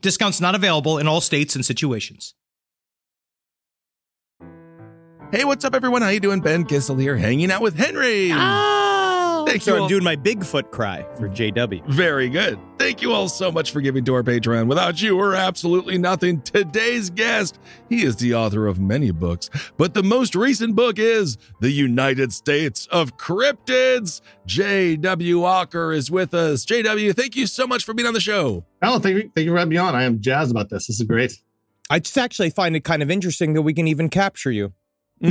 Discounts not available in all states and situations. Hey, what's up, everyone? How you doing? Ben Kissel here, hanging out with Henry. Oh, Thank so you I'm all. doing my Bigfoot cry for JW. Very good. Thank you all so much for giving to our Patreon. Without you, we're absolutely nothing. Today's guest, he is the author of many books, but the most recent book is The United States of Cryptids. J.W. Ocker is with us. J.W., thank you so much for being on the show. Oh, thank you, thank you for having me on. I am jazzed about this. This is great. I just actually find it kind of interesting that we can even capture you.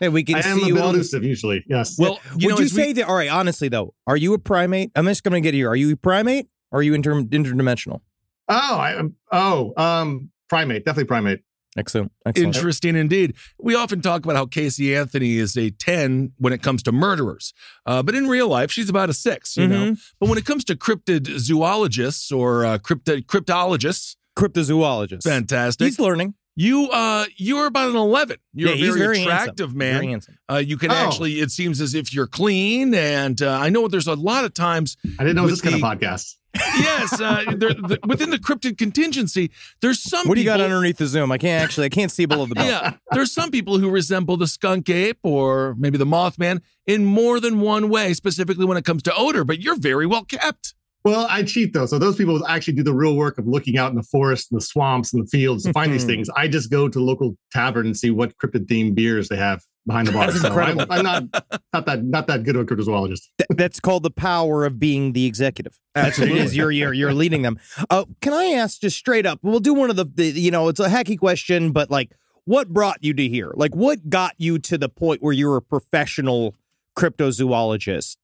That we can I am see a you bit on. elusive usually. Yes. Well, you Would know, you as we- say that? All right, honestly though, are you a primate? I'm just going to get here. Are you a primate? Or are you inter- interdimensional? oh, I am. Oh, um, primate. Definitely primate. Excellent. Excellent. Interesting indeed. We often talk about how Casey Anthony is a 10 when it comes to murderers. Uh, but in real life, she's about a six, you know? But when it comes to cryptid zoologists or uh, cryptid, cryptologists, cryptozoologists, fantastic. He's learning. You uh you're about an 11. You're yeah, a he's very, very attractive handsome. man. Very handsome. Uh, you can Oh. actually, it seems as if you're clean. And uh, I know there's a lot of times, I didn't know it was With this kind of podcast. yes, uh, there, the, within the cryptid contingency, there's some What do you got underneath the Zoom? I can't actually. I can't see below the belt. Yeah, there's some people who resemble the skunk ape or maybe the mothman in more than one way, specifically when it comes to odor, but you're very well kept. Well, I cheat though. So those people actually do the real work of looking out in the forest and the swamps and the fields to find these things. I just go to the local tavern and see what cryptid themed beers they have behind the bar. That's so incredible. I'm, I'm not not that not that good of a cryptozoologist. Th- that's called the power of being the executive. That's what it is. You're you're you're leading them. Uh, can I ask just straight up? We'll do one of the, the you know it's a hacky question, but like, what brought you to here? Like, what got you to the point where you're a professional cryptozoologist?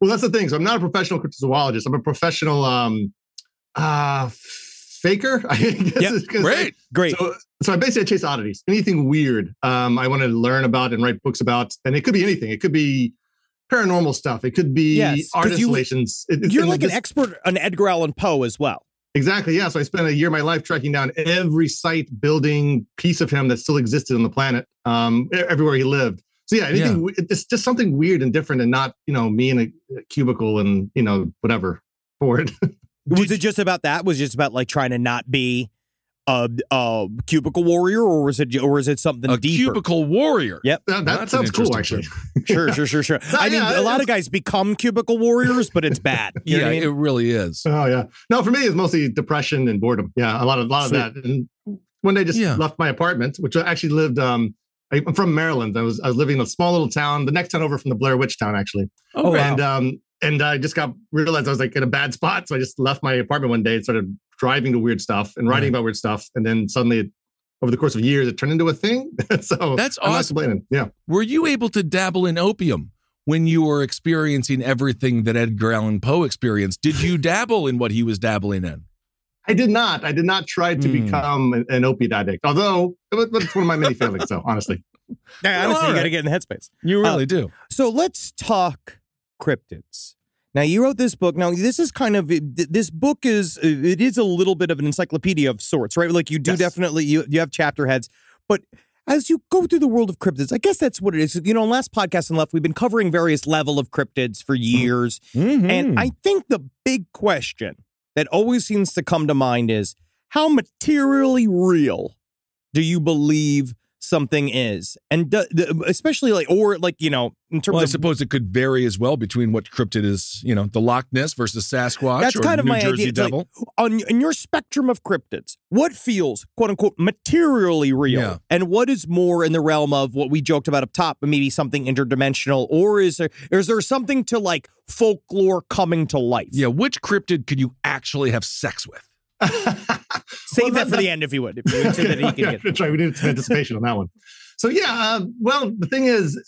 Well, that's the thing. So I'm not a professional cryptozoologist. I'm a professional um uh faker. I guess Yep, it's gonna say. Great. Great. So, so I basically chase oddities, anything weird. Um, I want to learn about and write books about, and it could be anything. It could be paranormal stuff. It could be Yes, art installations. It- you're like an expert on Edgar Allan Poe as well. exactly yeah. So I spent a year of my life tracking down every site, building piece of him that still existed on the planet, um, everywhere he lived. So yeah, anything. we- It's just something weird and different, and not you know me in a cubicle and you know whatever for it. Was it just about that? Was it just about like trying to not be a, a cubicle warrior, or was it or is it something A deeper? cubicle warrior. Yep. that that That's an sounds cool, actually. Sure, sure, sure, sure. I mean, Yeah, a lot of guys become cubicle warriors, but it's bad. You yeah, what I mean? it really is. Oh yeah. No, for me it's mostly depression and boredom. Yeah, a lot of a lot Sweet. of that. And one day just Yeah. left my apartment, which I actually lived um I- I'm from Maryland. I was I was living in a small little town, the next town over from the Blair Witch town actually. Oh, wow. And um and I just got realized I was like in a bad spot. So I just left my apartment one day and started driving to weird stuff and writing Right. about weird stuff. And then suddenly over the course of years it turned into a thing. so That's I'm awesome. Yeah. Were you able to dabble in opium when you were experiencing everything that Edgar Allan Poe experienced? Did you dabble in what he was dabbling in? I did not. I did not try to Hmm. become an, an opiate addict, although it was, it's one of my many failings. So honestly, Yeah, honestly, all you got to get in the headspace. You Uh, really do. So let's talk cryptids. Now you wrote this book. Now this is kind of this book is it is a little bit of an encyclopedia of sorts, right? Like you do Yes. definitely you you have chapter heads, but as you go through the world of cryptids, I guess that's what it is. You know, in last podcast and left, we've been covering various level of cryptids for years, Mm-hmm. and I think the big question that always seems to come to mind is how materially real do you believe something is, and do, especially like, or like you know, in terms Well, I of suppose it could vary as well between what cryptid is, you know, the Loch Ness versus Sasquatch That's or kind of New my Jersey idea. It's like, on in your spectrum of cryptids, what feels quote unquote materially real, Yeah. and what is more in the realm of what we joked about up top, but maybe something interdimensional, or is there is there something to like folklore coming to life? yeah, which cryptid could you actually have sex with? Save Well, that for that- the end if you would, if you would, so that he can Yeah. That's right. We need some anticipation on that one. So yeah, uh, well, the thing is,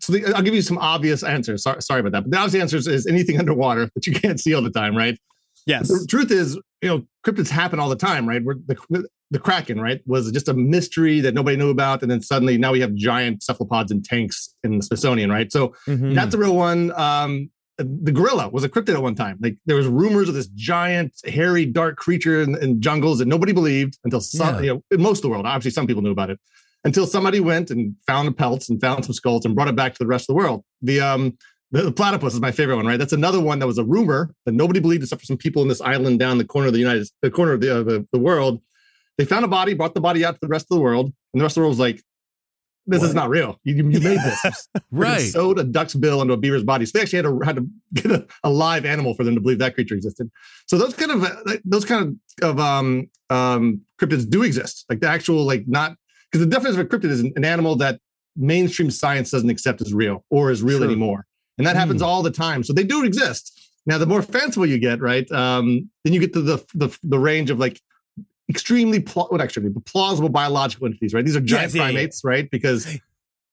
so the, I'll give you some obvious answers. Sorry, sorry about that, but the obvious answer is, anything underwater that you can't see all the time, right? Yes. The truth is, you know, cryptids happen all the time, right? Where the the Kraken, right, was just a mystery that nobody knew about, and then suddenly now we have giant cephalopods and tanks in the Smithsonian, right? So Mhm. that's a real one. Um, the gorilla was a cryptid at one time. Like there was rumors of this giant, hairy, dark creature in, in jungles that nobody believed until some, Yeah. you know, in most of the world. Obviously, some people knew about it until somebody went and found the pelts and found some skulls and brought it back to the rest of the world. The um, the, the platypus is my favorite one, right? That's another one that was a rumor that nobody believed except for some people in this island down the corner of the United, the corner of the, uh, the the world. They found a body, brought the body out to the rest of the world, and the rest of the world was like, "This is not real. You, you made this." Right. sewed a duck's bill into a beaver's body. So they actually had to had to get a, a live animal for them to believe that creature existed. So those kind of uh, those kind of, of um, um, cryptids do exist. Like the actual like not because the definition of a cryptid is an, an animal that mainstream science doesn't accept as real or is real Sure. anymore, and that happens all the time. So they do exist. Now, the more fanciful you get, right, um, then you get to the the, the range of like extremely pl- what actually plausible biological entities, right? These are giant Yes, yeah, yeah. primates, right? Because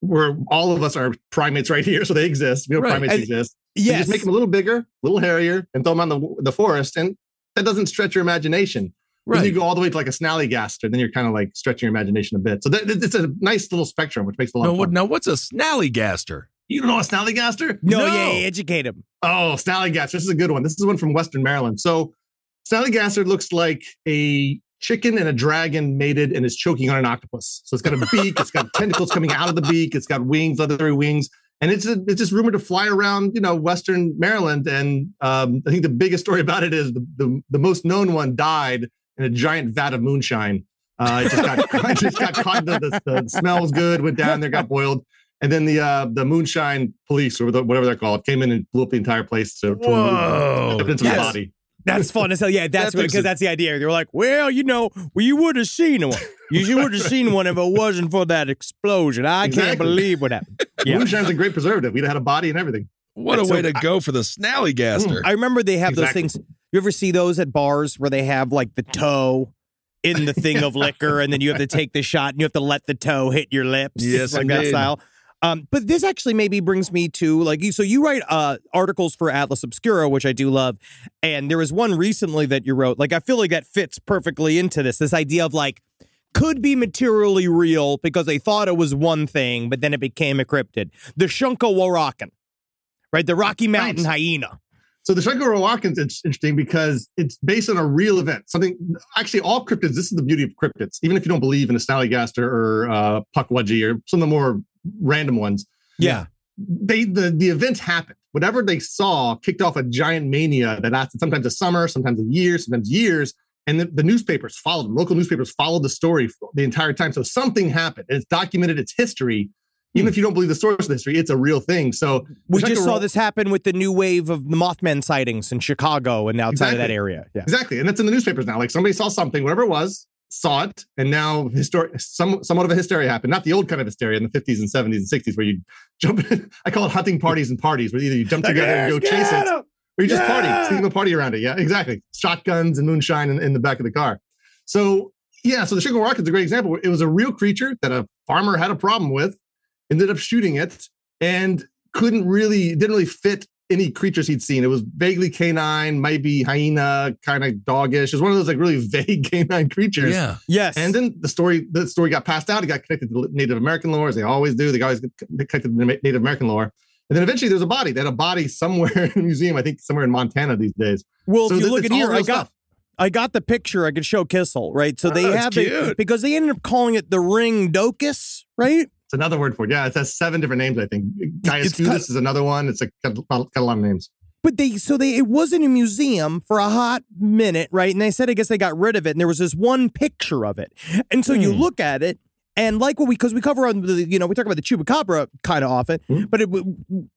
we're all of us are primates right here, so they exist. We know Right. primates And- exist. You Yes. just make them a little bigger, a little hairier, and throw them on the the forest, and that doesn't stretch your imagination. Then you go all the way to like a snallygaster, then you're kind of like stretching your imagination a bit. So that, it's a nice little spectrum, which makes a lot No, of what, fun. now, what's a snallygaster? You don't know a snallygaster? no, No. yeah, yeah, educate him. Oh, snallygaster. This is a good one. This is one from Western Maryland. So snallygaster looks like a chicken and a dragon mated and is choking on an octopus. So it's got a beak, it's got tentacles coming out of the beak, it's got wings, leathery wings. And it's it's just rumored to fly around, you know, Western Maryland. And um, I think the biggest story about it is the, the, the most known one died in a giant vat of moonshine. Uh, it just got, it just got caught. The, the, the smell was good, went down there, got boiled. And then the uh, the moonshine police or the- whatever they're called came in and blew up the entire place to, to Whoa. remove evidence of Yes. the body. That's fun as hell. Yeah, that's That because it- that's the idea. They were like, well, you know, well, you would have seen one. You would have seen one if it wasn't for that explosion. I can't believe what happened. Yeah. Moonshine's a great preservative. We'd have had a body and everything. What a So way to I- go for the snallygaster. Mm, I remember they have Exactly. those things. You ever see those at bars where they have like the toe in the thing of liquor, and then you have to take the shot and you have to let the toe hit your lips, Yes, like that indeed. style. Um, but this actually maybe brings me to like you. So you write uh, articles for Atlas Obscura, which I do love, and there was one recently that you wrote. Like I feel like that fits perfectly into this. This idea of like could be materially real because they thought it was one thing, but then it became a cryptid. The Shunka Warakin, right? The Rocky Mountain Right. hyena. So the Shunko is interesting because it's based on a real event. Something actually all cryptids. This is the beauty of cryptids. Even if you don't believe in a snallygaster or uh, puckwudgie or some of the more random ones, yeah. they the the event happened. Whatever they saw kicked off a giant mania that lasted sometimes a summer, sometimes a year, sometimes years. And the, the newspapers followed them. Local newspapers followed the story the entire time. So something happened. And it's documented. It's history. Even hmm. if you don't believe the source of the history, it's a real thing. So We just saw this happen with the new wave of the Mothman sightings in Chicago and outside of that area. Yeah. Exactly, and that's in the newspapers now. Like somebody saw something, whatever it was, saw it, and now histori- some somewhat of a hysteria happened. Not the old kind of hysteria in the 50s and 70s and 60s where you jump. I call it hunting parties and parties, where either you jump together and go chase it, or you just party, think of a party around it. Yeah, exactly. Shotguns and moonshine in, in the back of the car. So yeah, so the sugar rocket is a great example. It was a real creature that a farmer had a problem with, ended up shooting it, and couldn't really didn't really fit any creatures he'd seen. It was vaguely canine, maybe hyena, kind of doggish. It was one of those like really vague canine creatures. Yeah. Yes. And then the story, the story got passed out. It got connected to Native American lore, as they always do. They always get connected to Native American lore. And then eventually there's a body. They had a body somewhere in a museum, I think somewhere in Montana these days. well, So if you th- look at here, I got stuff. I got the picture. I could show Kissel, right? So oh, they Oh, that's have it because they ended up calling it the ringdocus, right? It's another word for it. Yeah, it has seven different names, I think. It's Diascutus is another one. It's a, got, a- lot of names. But they so they it was in a museum for a hot minute, right? And they said I guess they got rid of it, and there was this one picture of it. And so you Hmm. look at it, and like what we because we cover on the you know we talk about the chupacabra kind of often, Hmm. but it,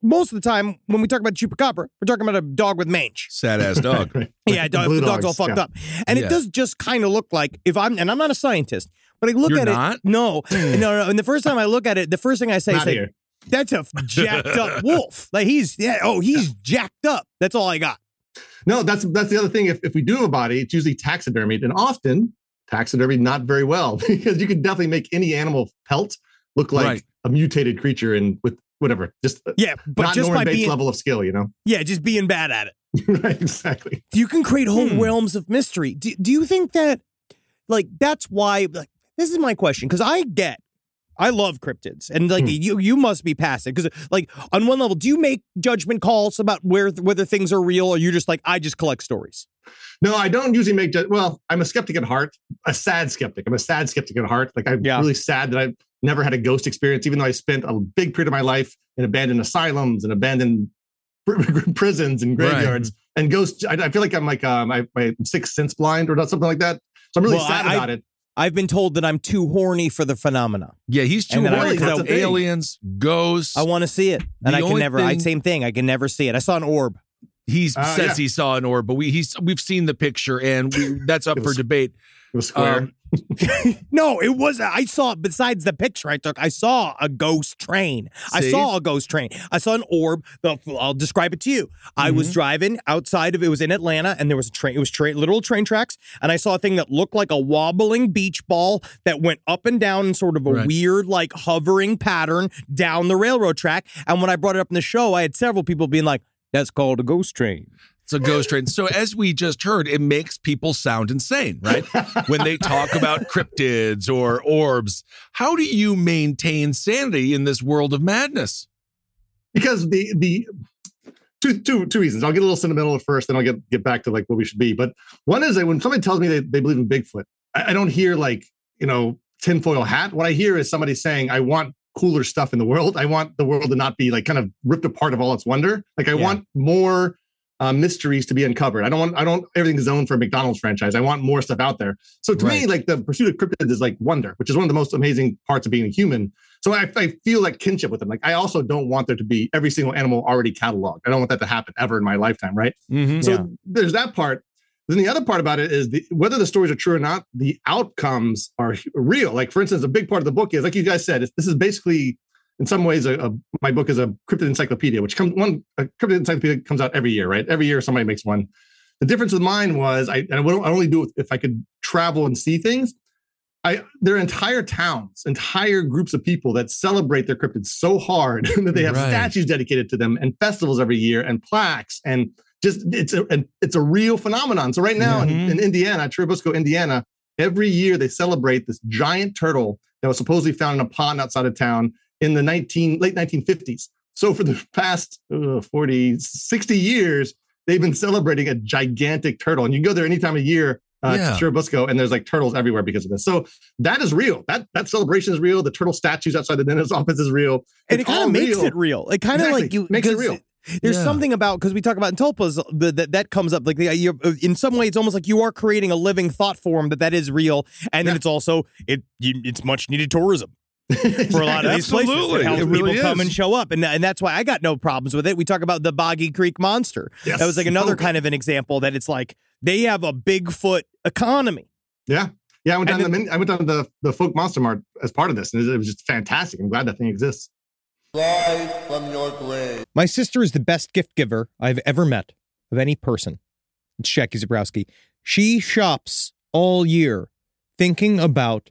most of the time when we talk about chupacabra, we're talking about a dog with mange. Sad ass dog. Yeah, dog, the dog's all fucked yeah. up, and Yeah. it does just kind of look like if I'm and I'm not a scientist, but I look You're at not? it. No, no, no. And the first time I look at it, the first thing I say is, like, "That's a jacked up wolf." Like he's yeah, oh he's jacked up. That's all I got. No, that's that's the other thing. If, if we do have a body, it's usually taxidermied, and often taxidermied not very well because you can definitely make any animal pelt look like Right. a mutated creature and with whatever, just Yeah, but not just Norman by Bates being level of skill, you know? yeah, just being bad at it. right, exactly. You can create whole Hmm. realms of mystery. Do, do you think that, like, that's why? Like, this is my question because I get, I love cryptids, and like Hmm. you, you must be past it because, like, on one level, do you make judgment calls about where whether things are real, or you just like I just collect stories? No, I don't usually make. Ju- well, I'm a skeptic at heart, a sad skeptic. I'm a sad skeptic at heart. Like I'm Yeah. really sad that I've never had a ghost experience, even though I spent a big period of my life in abandoned asylums and abandoned prisons and Right. graveyards. And ghosts, I, I feel like I'm like uh, my my sixth sense blind or something like that. So I'm really Well, sad I- about it. I've been told that I'm too horny for the phenomena. Yeah, he's too And horny that's for the thing. aliens, ghosts. I want to see it, and The I can only never. I same thing. I can never see it. I saw an orb. he Uh, says yeah. he saw an orb, but we he's we've seen the picture and we, that's up It for debate. It was square. Um, No, it was. I saw. Besides the picture I took, I saw a ghost train. I saw a ghost train. I saw an orb. I'll describe it to you. I was Mm-hmm. driving outside of. It was in Atlanta, and there was a train. It was train, literal train tracks, and I saw a thing that looked like a wobbling beach ball that went up and down in sort of a Right. weird, like hovering pattern down the railroad track. And when I brought it up in the show, I had several people being like, "That's called a ghost train." A ghost train. So as we just heard, it makes people sound insane, right? when they talk about cryptids or orbs. How do you maintain sanity in this world of madness? because the the two two two reasons. I'll get a little sentimental at first, then I'll get get back to like what we should be. But one is that when somebody tells me they, they believe in Bigfoot, I, I don't hear like you know tinfoil hat. What I hear is somebody saying, "I want cooler stuff in the world. I want the world to not be like kind of ripped apart of all its wonder. Like I Yeah. want more." Uh, mysteries to be uncovered. I don't want. I don't everything zoned for a McDonald's franchise. I want more stuff out there. So to me, like the pursuit of cryptids is like wonder, which is one of the most amazing parts of being a human. So I, I feel like kinship with them. Like I also don't want there to be every single animal already cataloged. I don't want that to happen ever in my lifetime, right? Mm-hmm. So Yeah. there's that part. Then the other part about it is the, whether the stories are true or not, the outcomes are real. Like for instance, a big part of the book is like you guys said, it's, this is basically in some ways a, a my book is a cryptid encyclopedia, which comes one a cryptid encyclopedia comes out every year, right? Every year somebody makes one. The difference with mine was I and I would only do it if I could travel and see things. I there are entire towns, entire groups of people that celebrate their cryptids so hard that they have Right. statues dedicated to them and festivals every year and plaques and just it's a it's a real phenomenon. So right now Mhm. in, in Indiana, Churubusco, Indiana, every year they celebrate this giant turtle that was supposedly found in a pond outside of town in the 19 late 1950s. So for the past uh, 40, 60 years, they've been celebrating a gigantic turtle. And you go there any time of year uh, Yeah. to Churubusco, and there's like turtles everywhere because of this. So that is real. That that celebration is real. The turtle statues outside the dentist's office is real. and It's it kind of makes real. it real. It kind of Exactly. like you Makes it real. There's Yeah. something about because we talk about in tulpas that that comes up like the, in some way it's almost like you are creating a living thought form that that is real, and then it's also it you, it's much needed tourism for a lot of these places. Absolutely. It helps It really people come and show up, and and that's why I got no problems with it. We talk about the Boggy Creek monster. Yes. That was like another Totally. kind of an example that it's like they have a Bigfoot economy. Yeah. Yeah, I went down And the min- I went down to the, the Fouke Monster Mart as part of this, and it, it was just fantastic. I'm glad that thing exists. Rise from your grave. My sister is the best gift giver I've ever met of any person. It's Jackie Zebrowski. She shops all year thinking about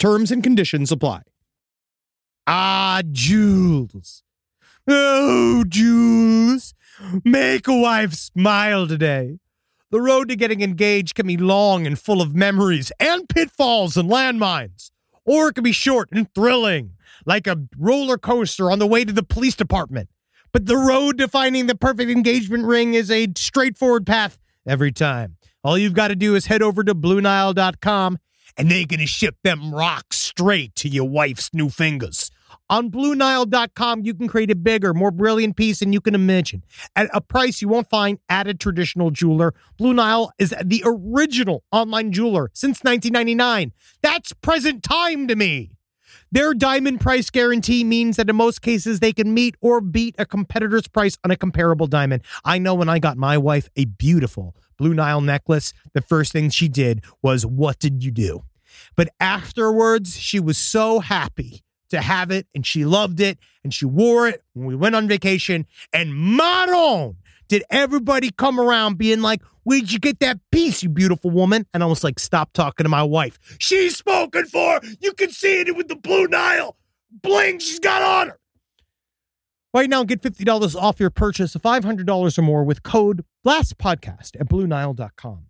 Terms and conditions apply. Ah, Jules. Oh, Jules. Make a wife smile today. The road to getting engaged can be long and full of memories and pitfalls and landmines, or it can be short and thrilling, like a roller coaster on the way to the police department. But the road to finding the perfect engagement ring is a straightforward path every time. All you've got to do is head over to BlueNile.com and they're going to ship them rocks straight to your wife's new fingers. On BlueNile.com, you can create a bigger, more brilliant piece than you can imagine at a price you won't find at a traditional jeweler. Blue Nile is the original online jeweler since 1999. That's present time to me. Their diamond price guarantee means that in most cases they can meet or beat a competitor's price on a comparable diamond. I know when I got my wife a beautiful Blue Nile necklace, the first thing she did was, What did you do? But afterwards, she was so happy to have it and she loved it and she wore it when we went on vacation. And Maron, did everybody come around being like, Where'd you get that piece, you beautiful woman? And I was like, Stop talking to my wife. She's spoken for. You can see it with the Blue Nile bling she's got on her. Right now, get $50 off your purchase of $500 or more with code LASTPODCAST at BlueNile.com.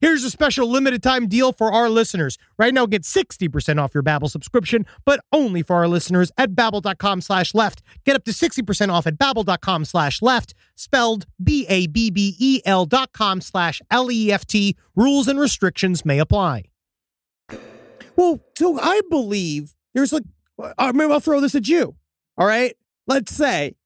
Here's a special limited time deal for our listeners. Right now, get 60% off your Babbel subscription, but only for our listeners at babbel.com slash left. Get up to 60% off at babbel.com slash left, spelled B-A-B-B-E-L dot com slash L-E-F-T. Rules and restrictions may apply. Well, so I believe there's like, uh, I mean, I'll throw this at you. All right. Let's say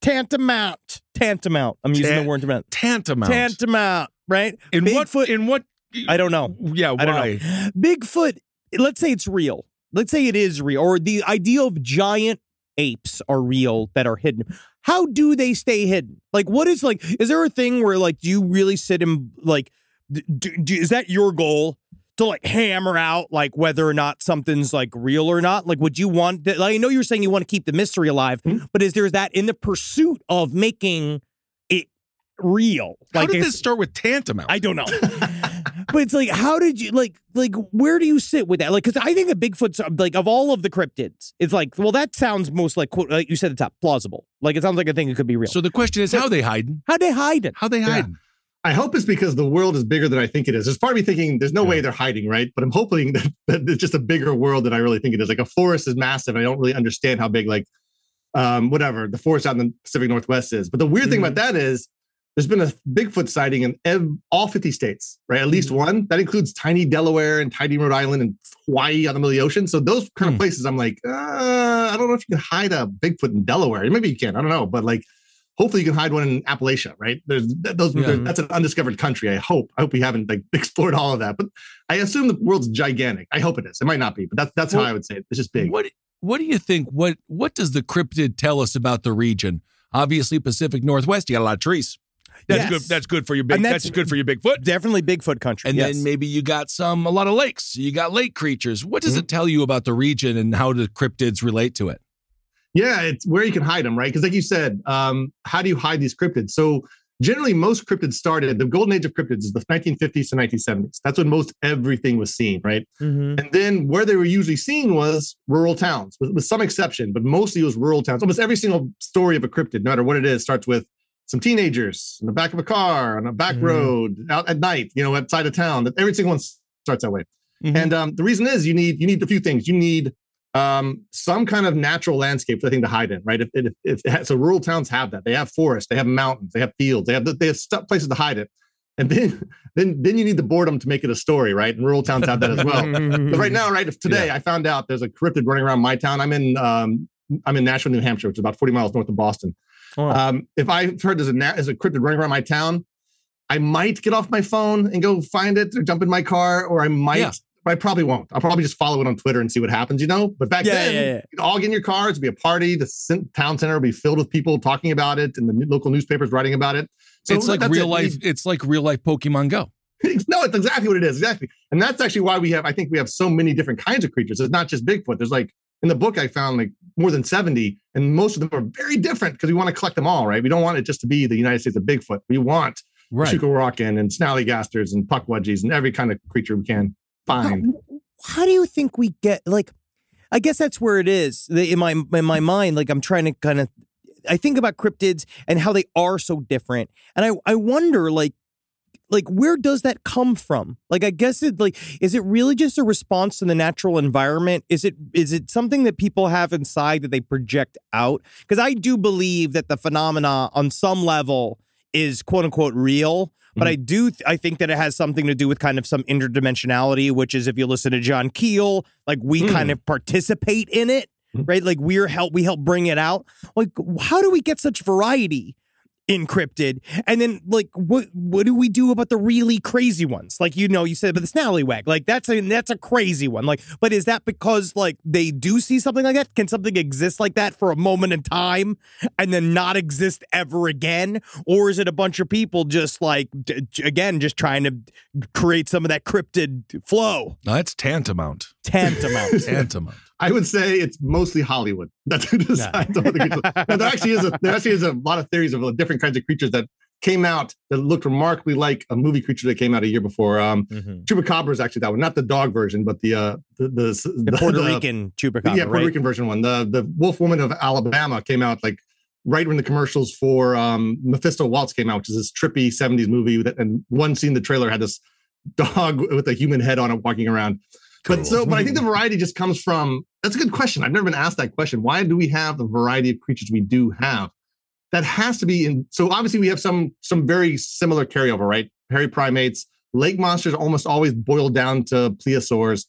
tantamount, tantamount. I'm using Tan- the word tantamount. Tantamount. Tantamount, right? in what? Bigfoot- In what? I don't know. Yeah. Why? I don't know. Bigfoot, let's say it's real. Let's say it is real, or the idea of giant apes are real that are hidden. How do they stay hidden? Like, what is like, is there a thing where, like, do you really sit and, like, d- d- d- is that your goal to, like, hammer out, like, whether or not something's, like, real or not? Like, would you want, like, I know you're saying you want to keep the mystery alive, Hmm? but is there that in the pursuit of making real? How like, did this start with tantamount? I don't know. but it's like, how did you like like where do you sit with that? Like, because I think a Bigfoot's like of all of the cryptids, it's like, well, that sounds most like quote like you said at the top, plausible. Like it sounds like a thing that could be real. So the question is, how they hiding? How'd they hiding? it? How they hiding? I hope it's because the world is bigger than I think it is. There's part of me thinking there's no way they're hiding, right? But I'm hoping that, that it's just a bigger world than I really think it is. Like a forest is massive. I don't really understand how big, like, um, whatever the forest out in the Pacific Northwest is. But the weird thing about that is there's been a Bigfoot sighting in ev- all 50 states, right? At least one. That includes tiny Delaware and tiny Rhode Island and Hawaii on the middle of the ocean. So those kind Hmm. of places, I'm like, uh, I don't know if you can hide a Bigfoot in Delaware. Maybe you can. I don't know. But like, hopefully you can hide one in Appalachia, right? There's th- those. Yeah. that's an undiscovered country. I hope. I hope we haven't like explored all of that. But I assume the world's gigantic. I hope it is. It might not be, but that's that's Well, how I would say it. It's just big. What What do you think? What What does the cryptid tell us about the region? Obviously, Pacific Northwest, you got a lot of trees. That's Yes. good. That's good for your big. And That's, that's- good for your Bigfoot. Definitely Bigfoot country. And yes. then maybe you got some a lot of lakes. You got lake creatures. What Mm-hmm. does it tell you about the region and how do cryptids relate to it? Yeah, it's where you can hide them, right? Because like you said, um, how do you hide these cryptids? So generally most cryptids started the golden age of cryptids is the 1950s to 1970s that's when most everything was seen right Mhm. and then where they were usually seen was rural towns with, with some exception but mostly it was rural towns almost every single story of a cryptid no matter what it is starts with some teenagers in the back of a car on a back Mhm. road out at night you know outside of town that every single one starts that way Mhm. and um, the reason is you need you need a few things you need um, some kind of natural landscape for the thing to hide in, right? If, if, if it has, so, rural towns have that. They have forests, they have mountains, they have fields, they have they have stuff, places to hide it, and then then then you need the boredom to make it a story, right? And rural towns have that as well. but right now, right? If today I found out there's a cryptid running around my town, I'm in um, I'm in Nashua, New Hampshire, which is about 40 miles north of Boston. Oh. Um, if I heard there's a there's a cryptid running around my town, I might get off my phone and go find it or jump in my car, or I might. Yeah. I probably won't. I'll probably just follow it on Twitter and see what happens, you know. But back Yeah, then, yeah, yeah. you'd all get in your cars, it'd be a party. The town center would be filled with people talking about it, and the local newspapers writing about it. So it's like real it. life. It's like real life Pokemon Go. no, it's exactly what it is. Exactly. And that's actually why we have, I think we have so many different kinds of creatures. It's not just Bigfoot. There's like, in the book, I found like more than 70, and most of them are very different because we want to collect them all, right? We don't want it just to be the United States of Bigfoot. We want Right. Shunka Warakin and Snallygasters and Puckwudgies and every kind of creature we can find. how do you think we get like i guess that's where it is in my in my mind like i'm trying to kind of i think about cryptids and how they are so different and i i wonder like like where does that come from like i guess it like is it really just a response to the natural environment is it is it something that people have inside that they project out because i do believe that the phenomena on some level is quote unquote real but I do th- I think that it has something to do with kind of some interdimensionality, which is if you listen to John Keel, like we Hmm. kind of participate in it, right? Like we're help we help bring it out. Like how do we get such variety encrypted? And then like what what do we do about the really crazy ones? Like you know, you said about the snallywag. Like that's a that's a crazy one. Like, but is that because like they do see something like that? Can something exist like that for a moment in time and then not exist ever again? Or is it a bunch of people just like d- again just trying to create some of that cryptid flow? No, That's tantamount. Tantamount. Tantamount. I would say it's mostly Hollywood. That's who decides on what the creatures. Now, there actually is a there actually is a lot of theories of uh, different kinds of creatures that came out that looked remarkably like a movie creature that came out a year before. Um, Mhm. Chupacabra is actually that one, not the dog version, but the uh the the, The Puerto Rican chupacabra, yeah, Puerto right? Rican version one. The the Wolf Woman of Alabama came out like right when the commercials for um Mephisto Waltz came out, which is this trippy 70s movie that and one scene the trailer had this dog with a human head on it walking around. But so but I think the variety just comes from that's a good question. I've never been asked that question. Why do we have the variety of creatures we do have? That has to be in so obviously we have some some very similar carryover, right? Hairy primates, lake monsters almost always boil down to plesiosaurs.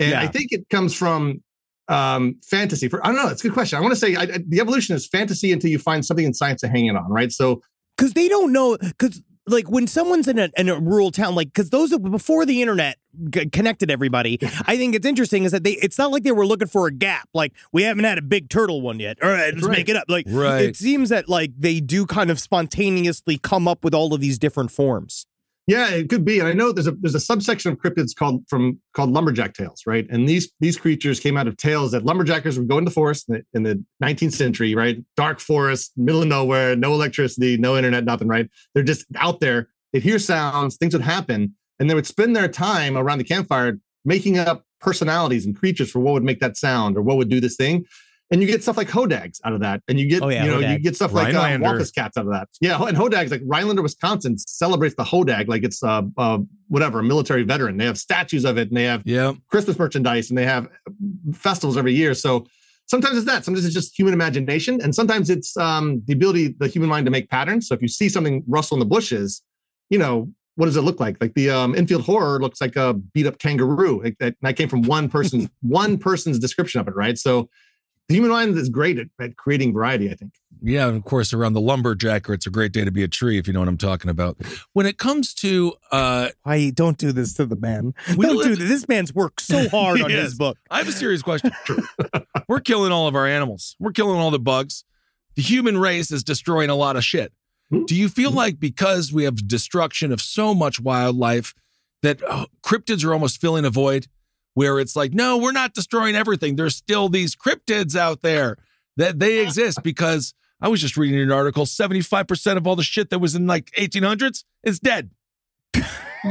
And I think it comes from um fantasy for i don't know it's a good question i want to say I, I- the evolution is fantasy until you find something in science to hang it on right so because they don't know because like when someone's in a, in a rural town like because those before the internet g- connected everybody i think it's interesting is that they it's not like they were looking for a gap like we haven't had a big turtle one yet all right let's right. make it up like Right. it seems that like they do kind of spontaneously come up with all of these different forms yeah it could be. And i know there's a there's a subsection of cryptids called from called lumberjack tales right? And these these creatures came out of tales that lumberjackers would go into the forest in the, in the 19th century right? Dark forest middle of nowhere no electricity no internet nothing right? They're just out there. They'd hear sounds things would happen and they would spend their time around the campfire making up personalities and creatures for what would make that sound or what would do this thing and you get stuff like hodags out of that and you get Oh, yeah, you know you get stuff like uh, Rhinelander. Wampus cats out of that yeah and hodags like rhinelander wisconsin celebrates the hodag like it's uh, uh whatever a military veteran they have statues of it and they have Yeah. christmas merchandise and they have festivals every year so sometimes it's that sometimes it's just human imagination and sometimes it's um the ability the human mind to make patterns so if you see something rustle in the bushes you know what does it look like? Like the um, Enfield horror looks like a beat up kangaroo. Like that, that came from one person's one person's description of it, right? So the human mind is great at, at creating variety. I think. Yeah, and of course, around the lumberjacker, it's a great day to be a tree, if you know what I'm talking about. When it comes to, uh, why don't do this to the man We don't do this this man's worked so hard on Yes. his book I have a serious question. We're killing all of our animals. We're killing all the bugs. The human race is destroying a lot of shit. Hmm. Do you feel like because we have destruction of so much wildlife that uh, cryptids are almost filling a void where it's like, no, we're not destroying everything. There's still these cryptids out there that they exist because I was just reading an article 75% of all the shit that was in like 1800s is dead.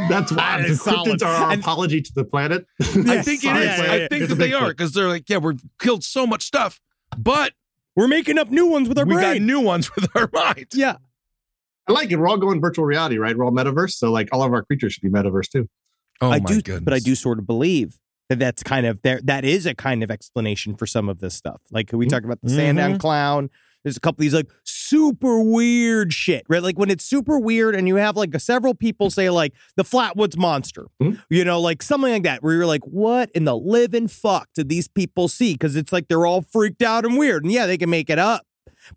That's why That the is solid. cryptids are our And- apology to the planet. I think it Sorry, is. planet. I think that they are because they're like, yeah, we've killed so much stuff, but We're making up new ones with our we got brain. new ones with our mind. yeah. I like it. We're all going virtual reality, right? We're all metaverse. So like all of our creatures should be metaverse too. Oh I my do, goodness. but I do sort of believe that that's kind of there. That is a kind of explanation for some of this stuff. Like we talk about the Sandown clown. There's a couple of these like super weird shit, right? Like when it's super weird and you have like several people say like the Flatwoods monster, Mhm. you know, like something like that, where you're like, what in the living fuck did these people see? Because it's like they're all freaked out and weird. And yeah, they can make it up.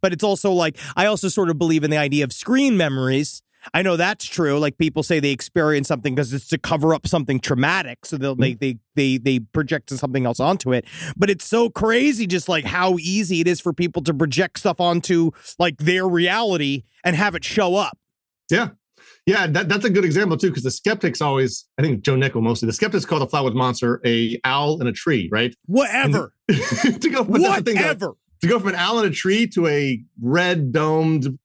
But it's also like, I also sort of believe in the idea of screen memories. I know that's true. Like people say they experience something because it's to cover up something traumatic, so they'll, they mm-hmm. they they they project something else onto it. But it's so crazy, just like how easy it is for people to project stuff onto like their reality and have it show up. Yeah. Yeah, that, that's a good example too, because the skeptics always, I think Joe Nickell mostly, the skeptics call the flatwood monster a owl in a tree, right? Whatever, to go, that's thing, whatever. to go from an owl in a tree to a red domed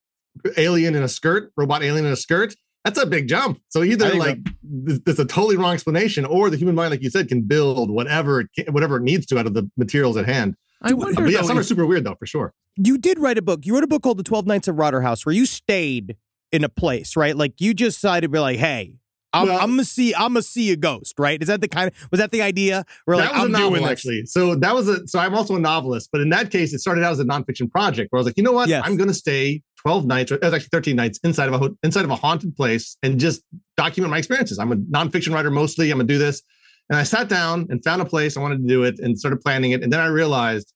alien in a skirt, robot alien in a skirt, that's a big jump. So either like th- there's a totally wrong explanation, or the human mind, like you said, can build whatever it can, whatever it needs to out of the materials at hand. I wonder. But yeah, though, some are super weird though, for sure. You did write a book. You wrote a book called The Twelve Nights of Rotter House, where you stayed in a place, right? Like you just decided to be like, hey. I'm, Well- I'm gonna see. I'm gonna see a ghost, right? Is that the kind of? Was that the idea? Where like that was I'm a novel actually. So that was a so I'm also a novelist, but in that case, it started out as a nonfiction project where I was like, you know what? Yes. I'm going to stay 12 nights, or it was actually 13 nights inside of a inside of a haunted place and just document my experiences. I'm a nonfiction writer mostly. I'm gonna do this, and I sat down and found a place I wanted to do it and started planning it, and then I realized.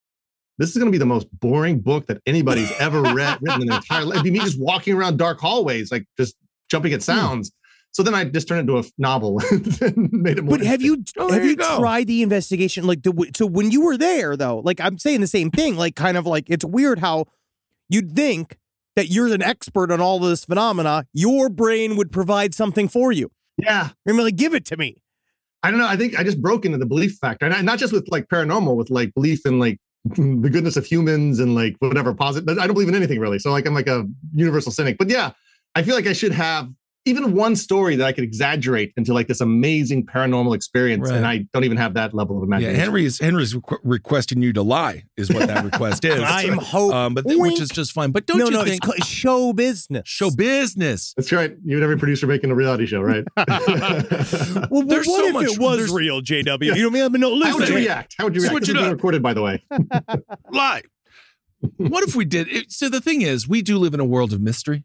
This is going to be the most boring book that anybody's ever read written in their entire life. It'd be me just walking around dark hallways, like just jumping Hmm. at sounds. So then I just turned it into a novel and made it more. But have you Oh, have you, you tried the investigation? Like, the, so when you were there, though, like I'm saying the same thing. Like, kind of like it's weird how you'd think that you're an expert on all of this phenomena. Your brain would provide something for you. yeah, I mean, like, give it to me. I don't know. I think I just broke into the belief factor, and not just with like paranormal, with like belief in like the goodness of humans and like whatever positive. I don't believe in anything really. So like I'm like a universal cynic. But yeah, I feel like I should have even one story that I could exaggerate into like this amazing paranormal experience, Right. and I don't even have that level of imagination. yeah, imagination. Henry's Henry's requ- requesting you to lie is what that request is. I'm hope. um, but th- which is just fine. But don't no, you no, think it's called show business. show business? That's right. You and every producer making a reality show, right? Well, well, There's what so if much- it was real, JW? You know what I mean? I mean, no, How would you react? How would you react? Switch This it is up. recorded, by the way. lie. what if we did? It, so the thing is, we do live in a world of mystery,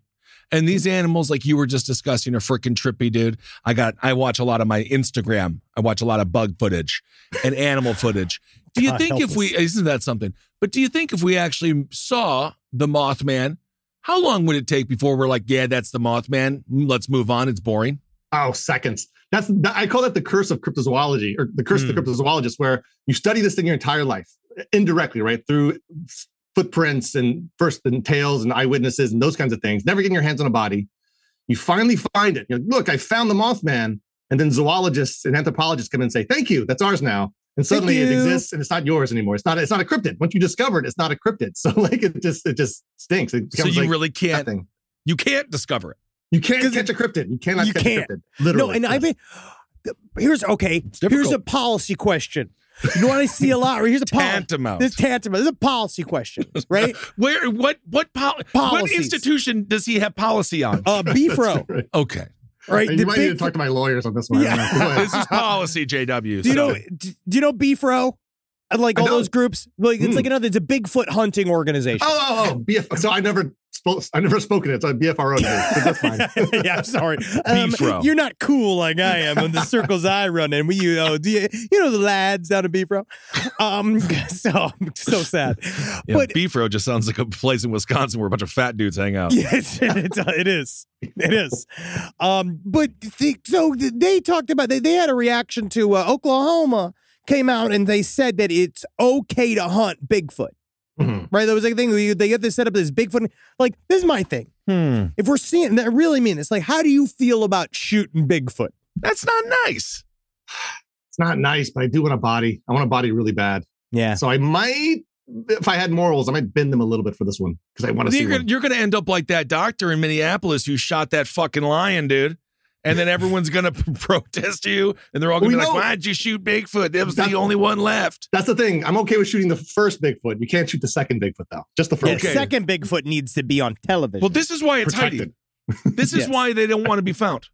and these animals, like you were just discussing, are freaking trippy, dude. I got. I watch a lot of my Instagram. I watch a lot of bug footage and animal footage. Do you God think help if we isn't that something? But do you think if we actually saw the Mothman, how long would it take before we're like, yeah, that's the Mothman. Let's move on. It's boring. Oh, seconds. That's that, I call that the curse of cryptozoology or the curse of the Hmm. cryptozoologist, where you study this thing your entire life indirectly, right? Through footprints and first and tails and eyewitnesses and those kinds of things, never getting your hands on a body. You finally find it. Like, Look, I found the Mothman. And then zoologists and anthropologists come in and say, Thank you, that's ours now. And suddenly it exists and it's not yours anymore. It's not, it's not a cryptid. Once you discover it, it's not a cryptid. So like it just it just stinks. It So you like really can't. nothing. You can't discover it. You can't catch a cryptid. You cannot you catch can't. a cryptid. Literally. No, and I mean, here's okay. Here's a policy question. You know what I see a lot? Right? Here's a policy. Tantamount. This tantamount. This is a policy question, right? Where? What? What? Pol- what institution does he have policy on? Uh, BFRO, Right. Okay. right? You The might need to talk to my lawyers on this one. I don't know. Go ahead. this is policy, JW. do you so- know? Do you know BFRO? And like all those groups, like it's Hmm. like another. It's a Bigfoot hunting organization. Oh, oh, oh, BF. So I never spoke. I never spoken it. It's a BFRO. News, but that's fine. yeah, I'm sorry. Um, you're not cool like I am in the circles I run in. We, you know, do you, you know the lads down in Beefro. Um, so so sad. Yeah, but Beefro just sounds like a place in Wisconsin where a bunch of fat dudes hang out. Yes, it's, it is. It is. Um, but the, so they talked about they, they had a reaction to uh, Oklahoma came out and they said that it's okay to hunt Bigfoot. Mhm. Right? That was like a thing where you, they get this set up this Bigfoot. Like this is my thing. Hmm. If we're seeing, I really mean this. Like, how do you feel about shooting Bigfoot? That's not nice. It's not nice, but I do want a body. I want a body really bad. Yeah. So I might if I had morals, I might bend them a little bit for this one because I want to see You're one. gonna, you're gonna end up like that doctor in Minneapolis who shot that fucking lion, dude. And then everyone's gonna protest you, and they're all gonna We be like, "Why'd you shoot Bigfoot? That was That's- the only one left." That's the thing. I'm okay with shooting the first Bigfoot. You can't shoot the second Bigfoot though. Just the Yeah, first. Okay. second Bigfoot needs to be on television. Well, this is why it's Protected. hiding. This is Yes. why they don't want to be found.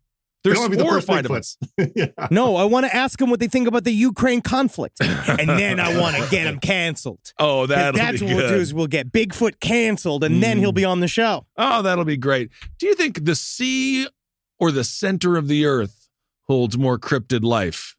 They They're don't wanna be the first horrified of us. Yeah. no, I want to ask them what they think about the Ukraine conflict, and then I want to get them canceled. Oh, that'll That's be what we'll do is we'll get Bigfoot canceled, and then he'll mm. be on the show. Oh, that'll be great. Do you think the sea or the center of the earth holds more cryptid life?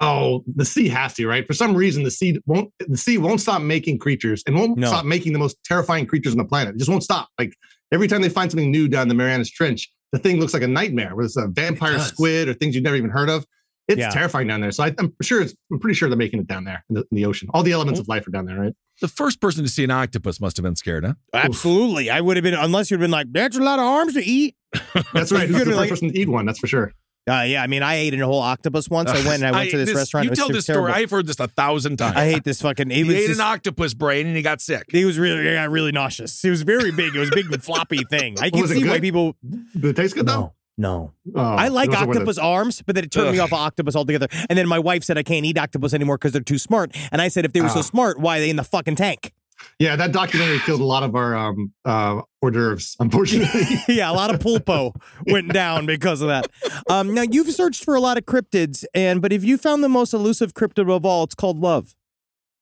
Oh, the sea has to, right? For some reason, the sea won't. The sea won't stop making creatures and won't No. stop making the most terrifying creatures on the planet. It just won't stop. Like every time they find something new down the Marianas Trench, the thing looks like a nightmare. Whether it's a vampire does. squid or things you've never even heard of, it's Yeah. terrifying down there. So I, I'm sure it's. I'm pretty sure they're making it down there in the, in the ocean. All the elements of life are down there, right? The first person to see an octopus must have been scared, huh? Absolutely, I would have been unless you'd been like, "That's a lot of arms to eat." That's right. You Who's could the first like- person to eat one? That's for sure. Uh, yeah, I mean, I ate a whole octopus once. I went and I went to this, restaurant. You it was tell super this story. terrible. I've heard this a thousand times. I hate this fucking. It he was ate just- an octopus brain and he got sick. He was really, he got really nauseous. He was very big. It was a big floppy thing. I can see why people. Did it taste good No, no. Oh, I like those are one of the- octopus arms, but then it turned me off of octopus altogether. And then my wife said I can't eat octopus anymore because they're too smart. And I said if they were so Ah. smart, why are they in the fucking tank? Yeah, that documentary killed a lot of our um, uh, hors d'oeuvres, unfortunately. yeah, a lot of pulpo went down because of that. Um, now you've searched for a lot of cryptids, and but if you found the most elusive cryptid of all, it's called love.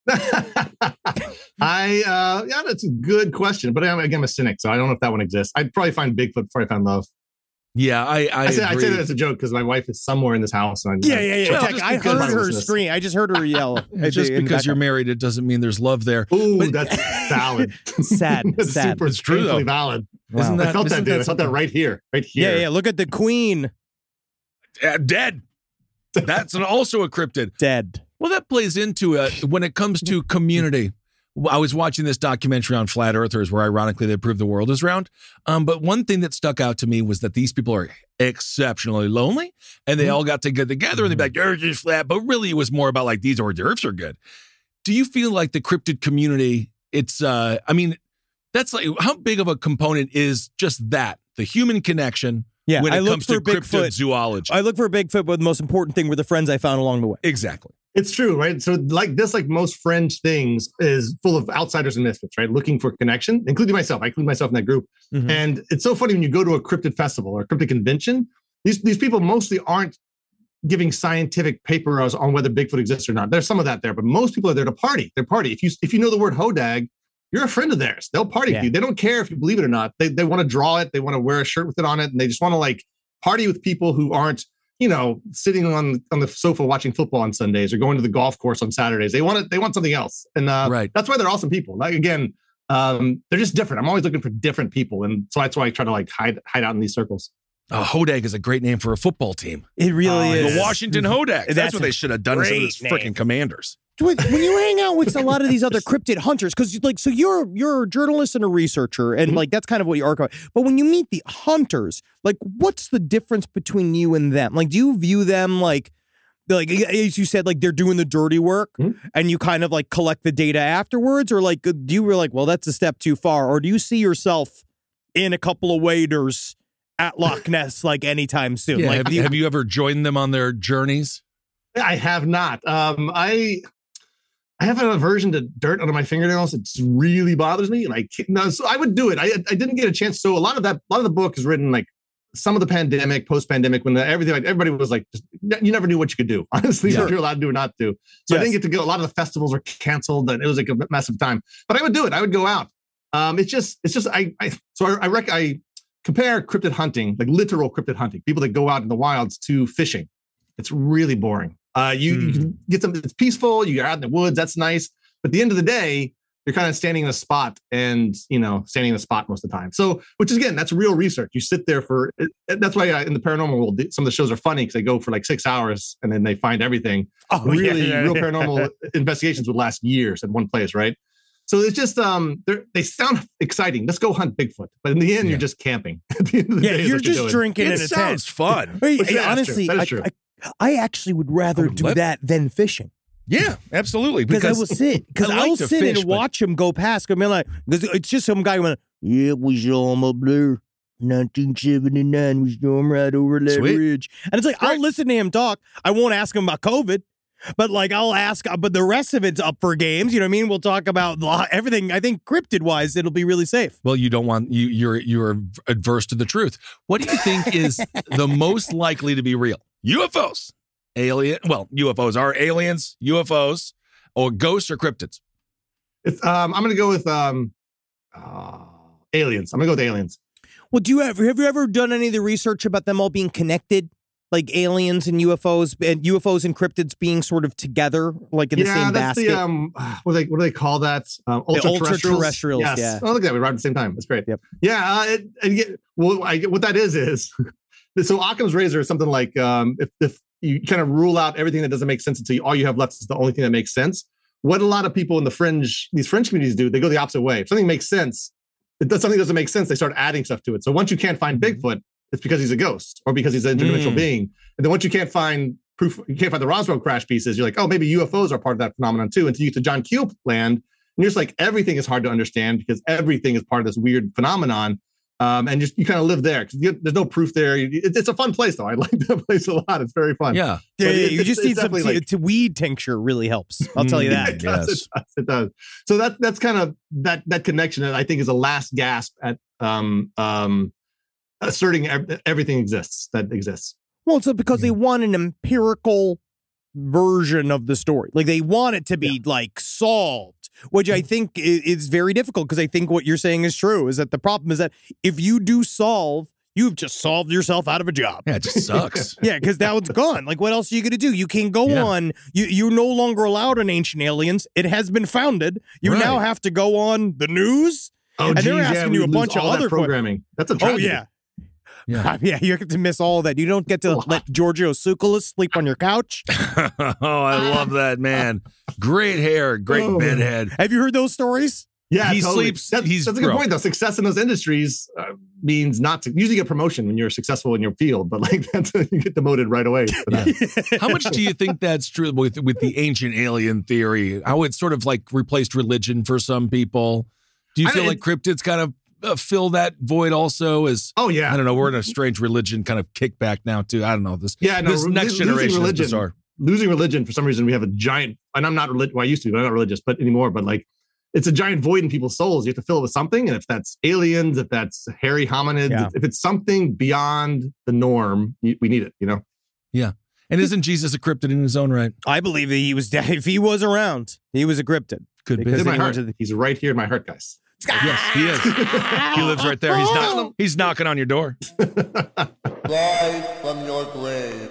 I uh yeah, that's a good question, but I'm again I'm a cynic, so I don't know if that one exists. I'd probably find Bigfoot before I found love. Yeah, I I, I, say, I say that as a joke because my wife is somewhere in this house. And I, Yeah, yeah, yeah. Well, just I heard her Listeners. scream. I just heard her yell. just the- because you're married, it doesn't mean there's love there. Ooh, But- that's valid. Sad, that's sad. super It's true, though. valid. Isn't that I felt isn't that, dude. I felt that right here, right here. Yeah, yeah. Look at the queen Uh, dead. That's an, also a cryptid. dead. Well, that plays into it when it comes to community. I was watching this documentary on flat earthers where ironically they prove the world is round. Um, but one thing that stuck out to me was that these people are exceptionally lonely and they all got to get together and they'd be like, earth is flat. But really it was more about like these hors d'oeuvres are good. Do you feel like the cryptid community, it's uh I mean, that's like how big of a component is just that, the human connection Yeah, when it I look comes for to cryptid Bigfoot. zoology. I look for Bigfoot, but the most important thing were the friends I found along the way. exactly. It's true, right? So, like this, like most fringe things, is full of outsiders and misfits, right? Looking for connection, including myself. I include myself in that group. Mhm. And it's so funny when you go to a cryptid festival or a cryptid convention. These these people mostly aren't giving scientific papers on whether Bigfoot exists or not. There's some of that there, but most people are there to party. They're party. If you if you know the word hodag, you're a friend of theirs. They'll party Yeah. with you. They don't care if you believe it or not. They they want to draw it. They want to wear a shirt with it on it, and they just want to like party with people who aren't you know sitting on on the sofa watching football on Sundays or going to the golf course on Saturdays. They want it. They want something else, and uh, Right. that's why they're awesome people. Like again. Um, they're just different. I'm always looking for different people, and so that's why I try to like hide hide out in these circles. Uh, Hodag is a great name for a football team. It really Oh, is. The Washington Hodags. That's, That's what they should have done instead of those freaking commanders. When when you hang out with a lot of these other cryptid hunters, because like, so you're you're a journalist and a researcher, and Mhm. like that's kind of what you are. But when you meet the hunters, like, what's the difference between you and them? Like, do you view them like? Like as you said, like they're doing the dirty work, Mhm. and you kind of like collect the data afterwards, or like do you were like, well, that's a step too far, or do you see yourself in a couple of waders at Loch Ness like anytime soon? Yeah, like, have, you- have you ever joined them on their journeys? I have not. Um, I I have an aversion to dirt under my fingernails. It really bothers me, and I can't, no, so I would do it. I I didn't get a chance. So a lot of that, a lot of the book is written like some of the pandemic, post pandemic, when the, everything, like everybody was like, just, you never knew what you could do. Honestly, Yeah. what you're allowed to do or not do. So I didn't get to go. A lot of the festivals were canceled, and it was like a massive time. But I would do it. I would go out. Um, it's just, it's just, I, I so I, I rec, I compare cryptid hunting, like literal cryptid hunting, people that go out in the wilds to fishing. It's really boring. Uh, you, you can get some, it's peaceful. You're out in the woods. That's nice. But at the end of the day, you're kind of standing in a spot and, you know, standing in a spot most of the time. So, which is again, that's real research. You sit there for, that's why uh, in the paranormal world, some of the shows are funny because they go for like six hours and then they find everything. Oh, yeah, really, yeah, real yeah. paranormal investigations would last years at one place, right? So it's just um, they're, they sound exciting. Let's go hunt Bigfoot, but in the end, Yeah. you're just camping. At the end of the Yeah, day you're what just doing. drinking in It a sounds tent. fun. Hey, Which- hey, yeah, honestly, That is I, true. I, I actually would rather would do love- that than fishing. Yeah, absolutely. because I will sit because I like I'll sit fish, and watch him go past. I mean, like it's just some guy going, "Yeah, we saw him up there." 1979, we saw him right over that Sweet. ridge. And it's like, I'll listen to him talk. I won't ask him about COVID, but like, I'll ask, uh, but the rest of it's up for games. You know what I mean? We'll talk about everything. I think cryptid wise, it'll be really safe. Well, you don't want you you're you're adverse to the truth. What do you think is the most likely to be real? UFOs, alien. Well, UFOs are aliens, UFOs, or ghosts or cryptids. It's, um, I'm gonna go with um, uh, aliens. I'm gonna go with aliens. Well, do you ever, have you ever done any of the research about them all being connected? Like aliens and UFOs and UFOs and cryptids being sort of together, like in the yeah, same that's basket. the um, what do they what do they call that? Um, The ultra ultra-terrestrials, Yes. yeah. Oh, look at that. We arrived at the same time. That's great. Yep. Yeah. Uh, it, and get, well, I, what that is is so Occam's razor is something like um, if if you kind of rule out everything that doesn't make sense until you, all you have left is the only thing that makes sense. What a lot of people in the fringe, these fringe communities do, they go the opposite way. If something makes sense, does something doesn't make sense, they start adding stuff to it. So once you can't find Bigfoot, it's because he's a ghost or because he's an interdimensional Mm. being. And then once you can't find proof, you can't find the Roswell crash pieces, you're like, oh, maybe UFOs are part of that phenomenon too. Until you get to John Keel land, and you're just like, everything is hard to understand because everything is part of this weird phenomenon. Um, and just you kind of live there because there's no proof there. It- it's a fun place though. I like that place a lot. It's very fun. Yeah, Yeah, But yeah, it- you it's- just need some definitely t- like- t- weed tincture really helps. I'll tell you that. it does, Yes. it does. It does. So that that's kind of that that connection that I think is a last gasp at um um asserting ev- everything exists that exists. Well, so because they want an empirical version of the story, like they want it to be like solved, which I mm. think is very difficult. Because I think what you're saying is true. Is that the problem is that if you do solve, you've just solved yourself out of a job. yeah, it just sucks. Yeah, because now it's gone. Like, what else are you going to do? You can go Yeah. on. You you're no longer allowed on Ancient Aliens. It has been founded. You Right. now have to go on the news. Oh, And they're asking yeah, you a bunch of that other que- programming. That's a Oh yeah, Yeah. yeah. You have to miss all of that. You don't get to let Giorgio Tsoukalos sleep on your couch. oh, I love that man. Great hair, great Oh. bedhead. Have you heard those stories? Yeah, He totally. sleeps- That's, he's that's a good broke. point, though. Success in those industries uh, means not to usually get promotion when you're successful in your field, but like that's you get demoted right away. for that. How much do you think that's true with with the ancient alien theory? How it's sort of like replaced religion for some people? Do you I feel mean, like cryptids kind of uh, fill that void also? As Oh yeah, I don't know, we're in a strange religion kind of kickback now too. I don't know this. yeah. No, this lo- next losing generation is religion, bizarre. losing religion for some reason we have a giant. And I'm not religious. Well, I used to be, but I'm not religious, but anymore. But like, it's a giant void in people's souls. You have to fill it with something, and if that's aliens, if that's hairy hominids, Yeah. if, if it's something beyond the norm, we need it. You know. Yeah and isn't Jesus a cryptid in his own right? I believe that he was dead. If he was around, he was a cryptid. Could Because be. in my heart. the- He's right here in my heart, guys. Yes, he is. He lives right there. He's not. He's knocking on your door. From your grave.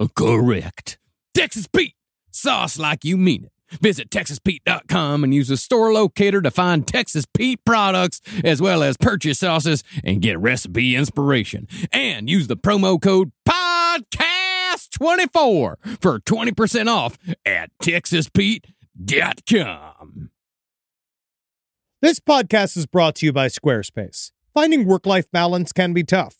Uh, correct. Texas Pete, sauce like you mean it. Visit TexasPete.com and use the store locator to find Texas Pete products as well as purchase sauces and get recipe inspiration. And use the promo code PODCAST24 for 20% off at TexasPete.com. This podcast is brought to you by Squarespace. Finding work life balance can be tough,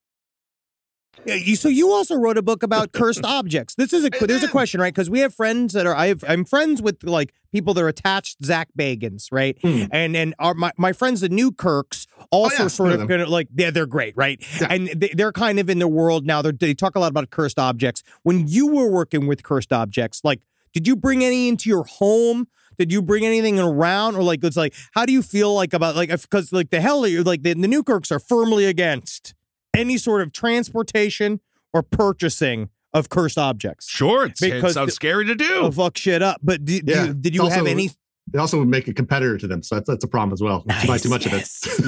Yeah, you, so you also wrote a book about cursed objects. This is a there's a question, right? Because we have friends that are I have I'm friends with like people that are attached Zach Bagans, right? Hmm. And and our my, my friends the Newkirks also yeah, sort of them. kind of like yeah they're great, right? Yeah. And they, they're kind of in the world now. They're, they talk a lot about cursed objects. When you were working with cursed objects, like did you bring any into your home? Did you bring anything around, or like it's like how do you feel like about like because like the hell are you're like the, the Newkirks are firmly against any sort of transportation or purchasing of cursed objects. Sure, it's, it Because sounds the- scary to do. Oh, fuck shit up. But do, do Yeah, you, did you it's have any? They also would make a competitor to them, so that's that's a problem as well. To buy too much of it.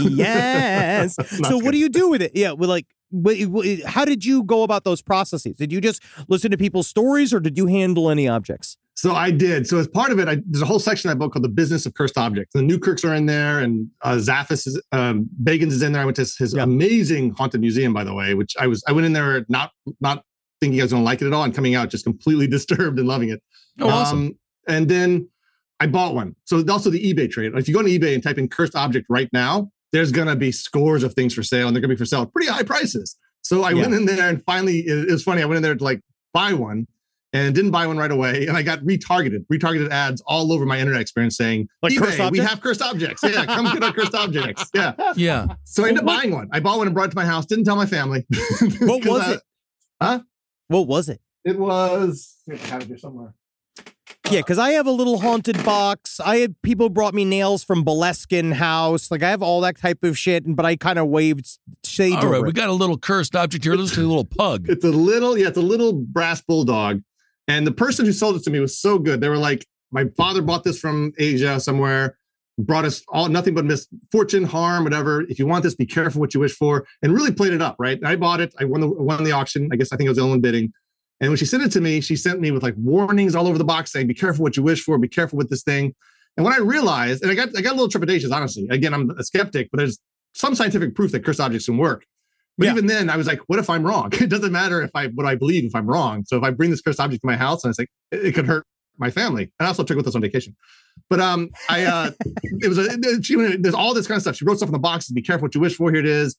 yes. Not so what do you do with it? Yeah, well, like, what, what- how did you go about those processes? Did you just listen to people's stories, or did you handle any objects? So I did. So as part of it, I, there's a whole section of that book called "The Business of Cursed Objects." The Newkirks are in there, and uh, Zaffis is um, Bagans is in there. I went to his, his Yeah. amazing haunted museum, by the way, which I was I went in there not not thinking I was going to like it at all, and coming out just completely disturbed and loving it. oh, awesome. Um, and then I bought one. So also the eBay trade. If you go on eBay and type in cursed object right now, there's gonna be scores of things for sale, and they're gonna be for sale at pretty high prices. So I Yeah. went in there and finally, it, it was funny. I went in there to like buy one, and didn't buy one right away, and I got retargeted, retargeted ads all over my internet experience saying, Like eBay, we have cursed objects. Yeah, come get our cursed objects. Yeah. yeah. So I ended up buying one. I bought one and brought it to my house. Didn't tell my family. what was I- it? Huh? What was it? It was. I have it here somewhere. Yeah, because I have a little haunted box. I had people brought me nails from Boleskine House. Like I have all that type of shit, but I kind of waved shade All over right, it. we got a little cursed object here. Let's do a little pug. It's a little, yeah, it's a little brass bulldog. And the person who sold it to me was so good. They were like, my father bought this from Asia somewhere, brought us all nothing but misfortune, harm, whatever. If you want this, be careful what you wish for, and really played it up, right? I bought it. I won the won the auction. I guess I think it was the only bidding. And when she sent it to me, she sent me with like warnings all over the box saying, be careful what you wish for, be careful with this thing. And when I realized, and I got I got a little trepidations, honestly. Again, I'm a skeptic, but there's some scientific proof that cursed objects can work. But Yeah. even then, I was like, what if I'm wrong? It doesn't matter if I what I believe if I'm wrong. So if I bring this cursed object to my house and it's like it, it could hurt my family. And I also took with us on vacation. But um, I uh, it was a she, there's all this kind of stuff. She wrote stuff in the boxes. Be careful what you wish for. Here it is.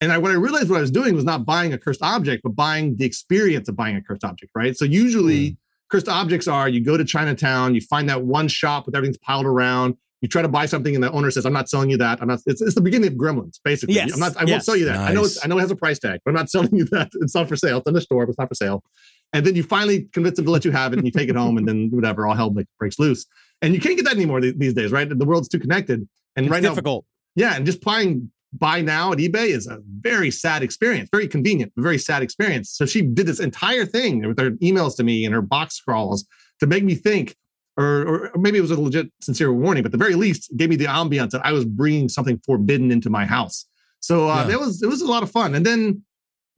And I, what I realized what I was doing was not buying a cursed object, but buying the experience of buying a cursed object. Right. So usually cursed objects are you go to Chinatown, you find that one shop with everything's piled around. You try to buy something, and the owner says, "I'm not selling you that. I'm not." It's, it's the beginning of Gremlins, basically. Yes, I'm not. I won't sell you that. I know. It's, I know it has a price tag, but I'm not selling you that. It's not for sale. It's in the store, but it's not for sale. And then you finally convince them to let you have it, and you take it home, and then whatever, all hell breaks loose. And you can't get that anymore th- these days, right? The world's too connected. And It's right now, yeah, and just buying buy now at eBay is a very sad experience, very convenient, but very sad experience. So she did this entire thing with her emails to me and her box scrawls to make me think, or, or maybe it was a legit sincere warning, but at the very least, gave me the ambiance that I was bringing something forbidden into my house. So uh, Yeah. it was it was a lot of fun. And then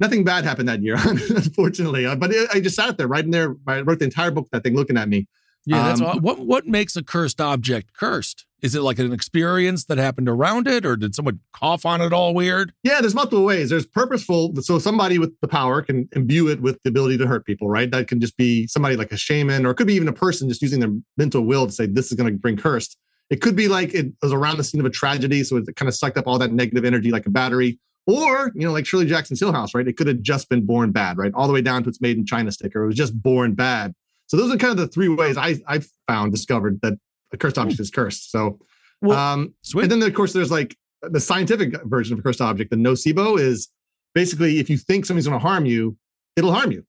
nothing bad happened that year, unfortunately. Uh, But it, I just sat there right in there. I wrote the entire book, that thing, looking at me. Yeah, that's Um, all, what what makes a cursed object cursed? Is it like an experience that happened around it, or did someone cough on it all weird? Yeah, there's multiple ways. There's purposeful. So somebody with the power can imbue it with the ability to hurt people, right? That can just be somebody like a shaman, or it could be even a person just using their mental will to say this is going to bring cursed. It could be like it was around the scene of a tragedy, so it kind of sucked up all that negative energy like a battery. Or, you know, like Shirley Jackson's Hill House, right? It could have just been born bad, right? All the way down to its made in China sticker. It was just born bad. So those are kind of the three ways I I found discovered that a cursed object is cursed. So Well, um Sweet. and then, of course, there's like the scientific version of a cursed object, the nocebo, is basically if you think something's going to harm you, it'll harm you.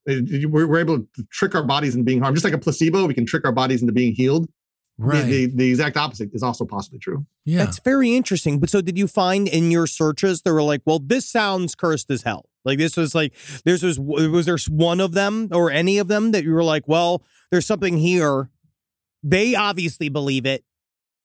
We're, we're able to trick our bodies into being harmed, just like a placebo. We can trick our bodies into being healed. The- right. The, the, exact opposite is also possibly true. yeah. That's very interesting. But so did you find in your searches they were like, well, this sounds cursed as hell. Like this was like this was was there one of them or any of them that you were like, well, there's something here. They obviously believe it.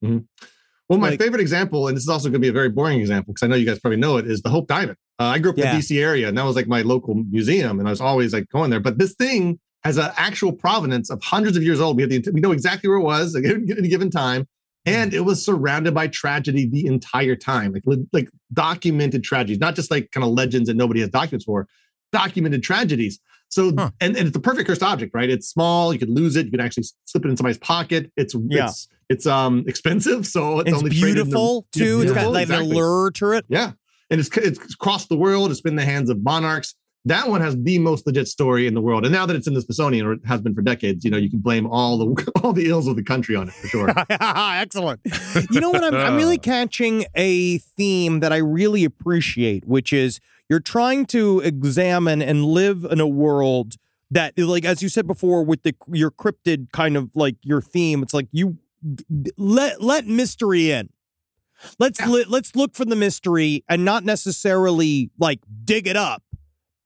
Well, my Like- favorite example, and this is also going to be a very boring example because I know you guys probably know it, is the Hope Diamond. Uh, I grew up in Yeah. the DC area, and that was like my local museum, and I was always like going there. But this thing has an actual provenance of hundreds of years old. We have the, we know exactly where it was at a given time, and it was surrounded by tragedy the entire time, like like documented tragedies, not just like kind of legends that nobody has documents for, documented tragedies. So Huh. and, and it's a perfect cursed object, right? It's small, you could lose it, you can actually slip it in somebody's pocket. It's Yeah. it's it's um expensive, so it's, It's only in the- beautiful Yeah, too. It's got beautiful, like exactly. an allure to it. Yeah. And it's it's crossed the world. It's been in the hands of monarchs. That one has the most legit story in the world. And now that it's in the Smithsonian, or it has been for decades, you know, you can blame all the all the ills of the country on it for sure. Excellent. You know what? I'm, I'm really catching a theme that I really appreciate, which is you're trying to examine and live in a world that, like, as you said before, with the your cryptid kind of like your theme. It's like you let let mystery in. Let's li- let's look for the mystery and not necessarily like dig it up,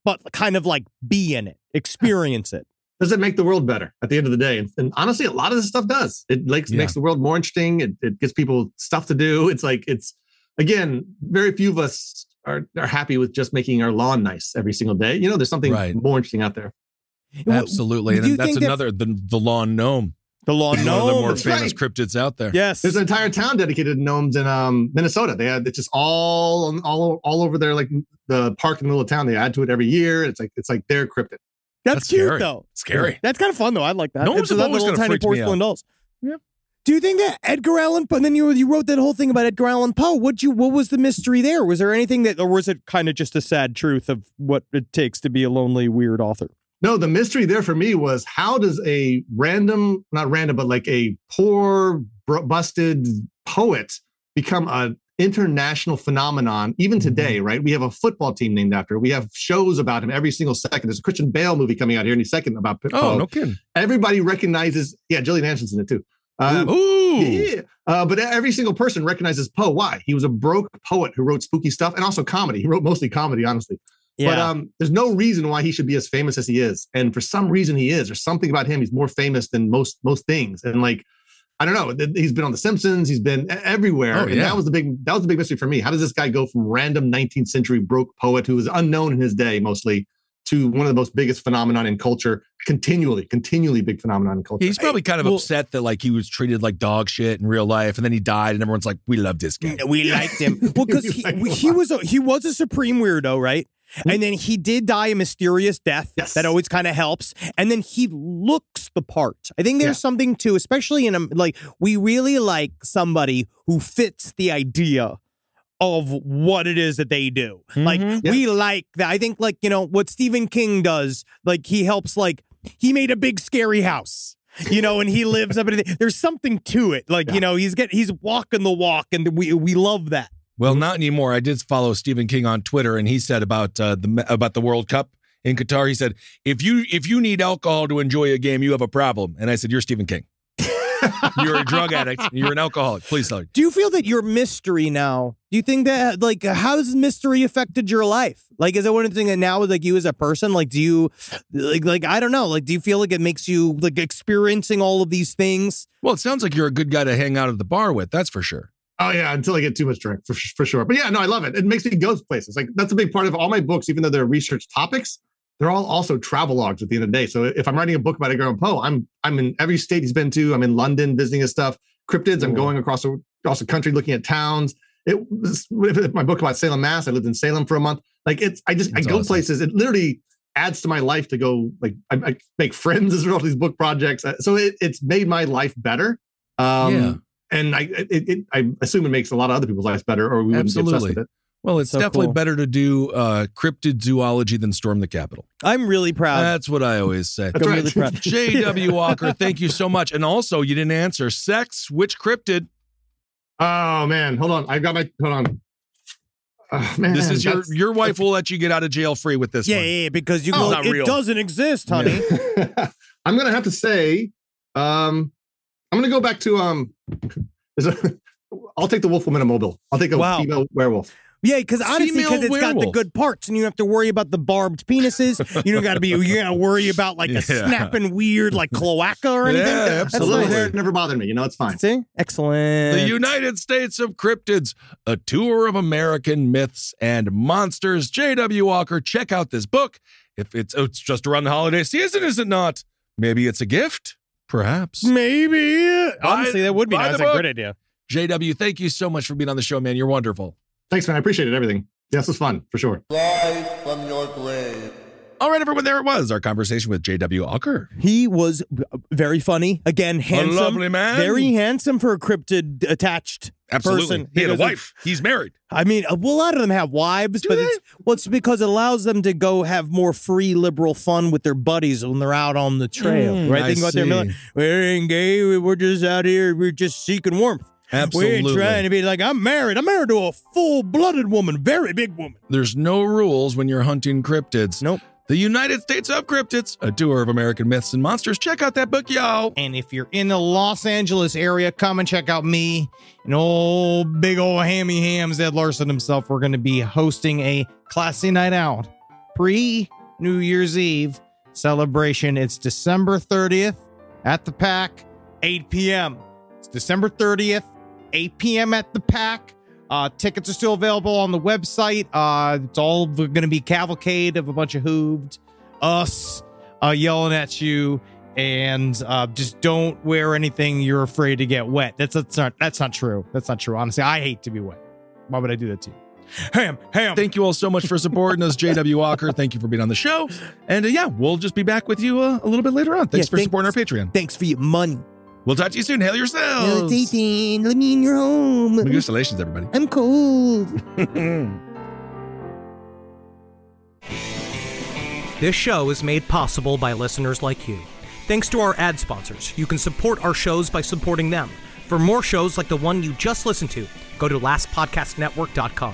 but kind of like be in it, experience it. Does it make the world better at the end of the day? And, and honestly, a lot of this stuff does. It makes, Yeah. makes the world more interesting. It, it gives people stuff to do. It's like, it's again, very few of us are, are happy with just making our lawn nice every single day. You know, there's something Right. more interesting out there. Absolutely. And that's think that- another, the, the lawn gnome. The law, One of the more that's famous right. cryptids out there. yes, There's an entire town dedicated to gnomes in um, Minnesota. They had it's just all all all over there, like the park in the middle of town. They add to it every year. It's like it's like their cryptid. That's, That's cute scary. though. Scary. That's kind of fun though. I like that. Gnomes It's have always little tiny porcelain dolls. Yeah. Do you think that Edgar Allan Poe? And then you you wrote that whole thing about Edgar Allan Poe. What you what was the mystery there? Was there anything that, or was it kind of just a sad truth of what it takes to be a lonely, weird author? No, the mystery there for me was how does a random, not random, but like a poor, busted poet become an international phenomenon even Mm-hmm. today, right? We have a football team named after. We have shows about him every single second. There's a Christian Bale movie coming out here any second about Poe. Oh, no kidding. Everybody recognizes, yeah, Gillian Anderson's in it too. Uh, Ooh. Yeah, uh, but every single person recognizes Poe. Why? He was a broke poet who wrote spooky stuff and also comedy. He wrote mostly comedy, honestly. But um, there's no reason why he should be as famous as he is. And for some reason, he is. There's something about him. He's more famous than most most things. And like, I don't know. He's been on The Simpsons. He's been everywhere. Oh, and yeah. that was the big that was the big mystery for me. How does this guy go from random 19th century broke poet who was unknown in his day mostly to one of the most biggest phenomenon in culture, continually, continually big phenomenon in culture. He's probably kind of well- upset that like he was treated like dog shit in real life, and then he died, and everyone's like, "We love this guy." We liked him. Well, because he, he was a, he was a supreme weirdo, right? And then he did die a mysterious death. Yes. That always kind of helps. And then he looks the part. I think there's Yeah. something too, especially in a like we really like somebody who fits the idea of what it is that they do. Like mm-hmm. Yeah. we like that. I think like, you know, what Stephen King does, like he helps like he made a big scary house. You know, and he lives up in. There's something to it. Like, you know, he's get he's walking the walk and we we love that. Well, not anymore. I did follow Stephen King on Twitter, and he said about uh, the about the World Cup in Qatar. He said, "If you if you need alcohol to enjoy a game, you have a problem." And I said, "You're Stephen King. You're a drug addict. You're an alcoholic. Please tell me." Do you feel that you're mystery now? Do you think that like how's mystery affected your life? Like is it one thing that now like you as a person? Like do you like like I don't know, like do you feel like it makes you like experiencing all of these things? Well, it sounds like you're a good guy to hang out at the bar with. That's for sure. Oh yeah, until I get too much drink for for sure. But yeah, no, I love it. It makes me go places. Like that's a big part of all my books, even though they're research topics. They're all also travel logs at the end of the day. So if I'm writing a book about Edgar Allan Poe, I'm I'm in every state he's been to. I'm in London visiting his stuff. Cryptids. I'm going across the, across the country looking at towns. It was my book about Salem, Mass. I lived in Salem for a month. Like it's I just That's I go awesome. places. It literally adds to my life to go like I, I make friends as a result of these book projects. Uh, So it, it's made my life better. Um, Yeah. And I it, it, I assume it makes a lot of other people's lives better, or we wouldn't be obsessed with it. Well, it's So definitely cool. better to do uh, cryptid zoology than storm the Capitol. I'm really proud. That's what I always say. That's I'm right. really proud. J.W. Ocker, thank you so much. And also, you didn't answer sex. Which cryptid? Oh man, hold on. I got my hold on. Oh, man, This is your your wife will let you get out of jail free with this yeah, one. yeah, yeah, because you Oh, go, not it real. doesn't exist, honey. I'm gonna have to say, um, I'm gonna go back to um. There's a, I'll take the wolf woman in mobile. I'll take a Wow. female werewolf. Yeah, because honestly, Female because it's got the good parts, and you don't have to worry about the barbed penises. You don't got to be. You got to worry about like a snapping weird like cloaca or anything. Yeah, That's A little nice. never bothered me. You know, it's fine. See, excellent. The United States of Cryptids, a tour of American myths and monsters. J.W. Ocker, check out this book. If it's oh, it's just around the holiday season, is it not? Maybe it's a gift, perhaps. Maybe. Honestly, that would be nice. That's a great idea. J.W., thank you so much for being on the show, man. You're wonderful. Thanks, man. I appreciate it. Everything. Yes, it's fun for sure. Rise from your grave. All right, everyone, there it was. Our conversation with J.W. Ocker. He was very funny. Again, handsome. lovely man. Very handsome for a cryptid attached Absolutely. person. He had a wife. He's married. I mean, uh, well, a lot of them have wives, Do but they? it's well, it's because it allows them to go have more free, liberal fun with their buddies when they're out on the trail. Mm, right? I They can go out there and be like, "We ain't gay. we- We're just out here. We're just seeking warmth. We Absolutely. ain't trying to be like I'm married. I'm married to a full-blooded woman, very big woman. There's no rules when you're hunting cryptids. Nope. The United States of Cryptids, a tour of American myths and monsters. Check out that book, y'all. And if you're in the Los Angeles area, come and check out me and old big old hammy hams Ed Larson himself. We're going to be hosting a classy night out pre New Year's Eve celebration. It's December 30th at the Pack, 8 p.m. It's December 30th, 8 p.m. at the Pack. Uh, tickets are still available on the website. Uh, it's all going to be cavalcade of a bunch of hooved us uh, yelling at you and uh, just don't wear anything you're afraid to get wet. That's that's not that's not true. That's not true. Honestly, I hate to be wet. Why would I do that to you? Ham, ham. Thank you all so much for supporting us, JW Ocker. Thank you for being on the show. And uh, yeah, we'll just be back with you uh, a little bit later on. Thanks Yeah, for thanks. supporting our Patreon. Thanks for your money. We'll talk to you soon. Hail yourselves. Ethan. Let me in your home. Congratulations, everybody. I'm cold. This show is made possible by listeners like you. Thanks to our ad sponsors, you can support our shows by supporting them. For more shows like the one you just listened to, go to lastpodcastnetwork.com.